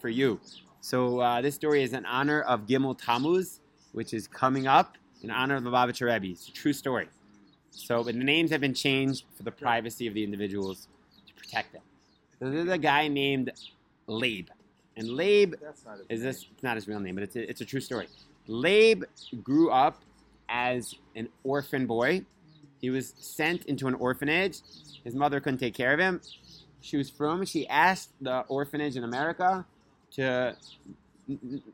for you. So uh, this story is in honor of Gimel Tammuz, which is coming up in honor of the Lubavitcher Rebbe. It's a true story. So, but the names have been changed for the privacy of the individuals to protect them. So there's a guy named Leib, and Leib not is this it's not his real name, but it's a, it's a true story. Leib grew up as an orphan boy. He was sent into an orphanage. His mother couldn't take care of him. She was from. She asked the orphanage in America to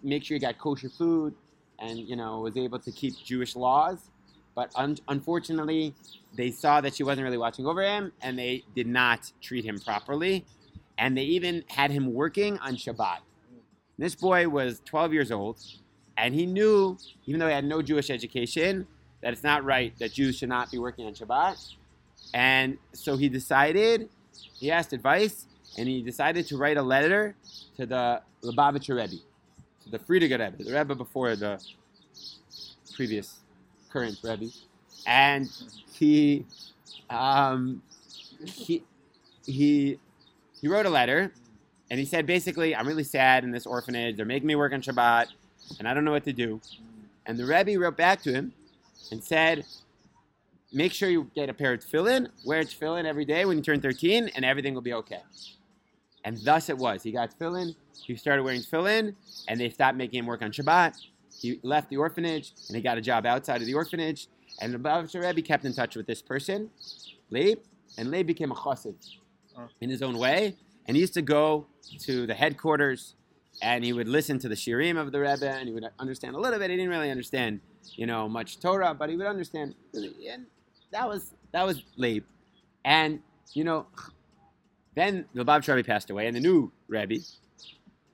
make sure he got kosher food, and you know was able to keep Jewish laws. But un- unfortunately, they saw that she wasn't really watching over him, and they did not treat him properly. And they even had him working on Shabbat. This boy was 12 years old, and he knew, even though he had no Jewish education, that it's not right that Jews should not be working on Shabbat. And so he decided, he asked advice, and he decided to write a letter to the Lubavitcher Rebbe, to the Frierdiker Rebbe, the Rebbe before the previous current Rebbe. And he, um, he, he, he wrote a letter and he said basically, I'm really sad in this orphanage. They're making me work on Shabbat, and I don't know what to do. And the Rebbe wrote back to him and said, Make sure you get a pair of tefillin, wear tefillin every day when you turn 13, and everything will be okay. And thus it was. He got tefillin, he started wearing tefillin, and they stopped making him work on Shabbat. He left the orphanage, and he got a job outside of the orphanage. And the Lubavitcher Rebbe kept in touch with this person, Leib, and Leib became a chassid in his own way. And he used to go to the headquarters and he would listen to the shirim of the Rebbe and he would understand a little bit. He didn't really understand, you know, much Torah, but he would understand. And that was that was Leib. And you know, then the Lubavitcher Rebbe passed away, and the new Rebbe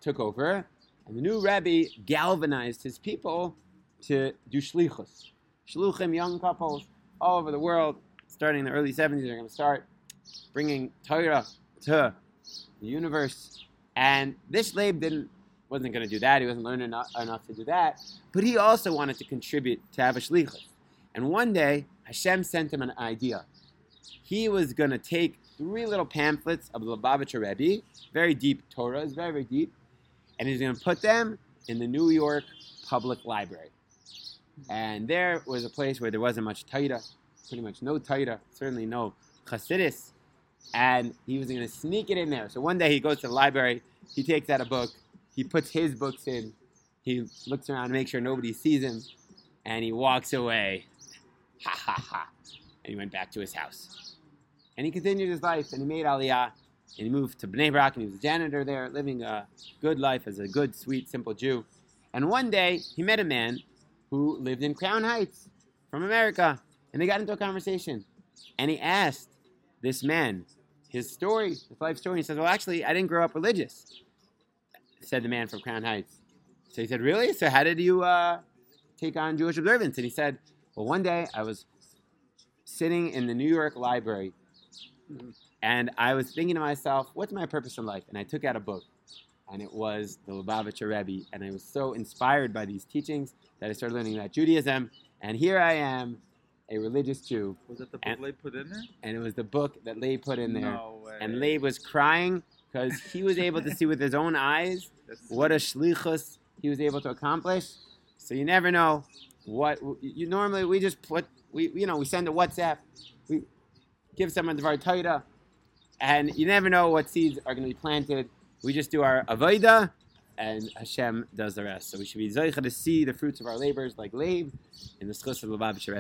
took over, and the new Rebbe galvanized his people to do shlichus. Shluchim, young couples all over the world, starting in the early 70s, are going to start bringing Torah to the universe. And this Leib didn't wasn't going to do that. He wasn't learning enough, enough to do that. But he also wanted to contribute to have a shlichus. And one day, Hashem sent him an idea. He was going to take three little pamphlets of the Lubavitcher Rebbe, very deep Torah, is very, very deep, and he's going to put them in the New York Public Library. And there was a place where there wasn't much Torah, pretty much no Torah, certainly no Chassidus, and he was going to sneak it in there. So one day he goes to the library, he takes out a book, he puts his books in, he looks around to make sure nobody sees him, and he walks away. Ha ha ha. And he went back to his house. And he continued his life, and he made Aliyah, and he moved to Bnei Brak, and he was a janitor there, living a good life as a good, sweet, simple Jew. And one day, he met a man who lived in Crown Heights from America, and they got into a conversation. And he asked this man his story, his life story. He says, Well, actually, I didn't grow up religious, said the man from Crown Heights. So he said, Really? So how did you uh, take on Jewish observance? And he said, Well, one day I was sitting in the New York Library and I was thinking to myself, What's my purpose in life? And I took out a book. And it was the Lubavitcher Rebbe. And I was so inspired by these teachings that I started learning about Judaism. And here I am, a religious Jew. Was that the book And- they put in there? And it was the book that Leib put in there. No way. And Leib was crying because he was able to see with his own eyes what a shlichus he was able to accomplish. So you never know what you normally we just put we you know we send a WhatsApp, we give someone the Torah, and you never know what seeds are going to be planted. We just do our avodah, and Hashem does the rest. So we should be zeicha to see the fruits of our labors like Leib in the zchus of Lubavitcher Rebbe.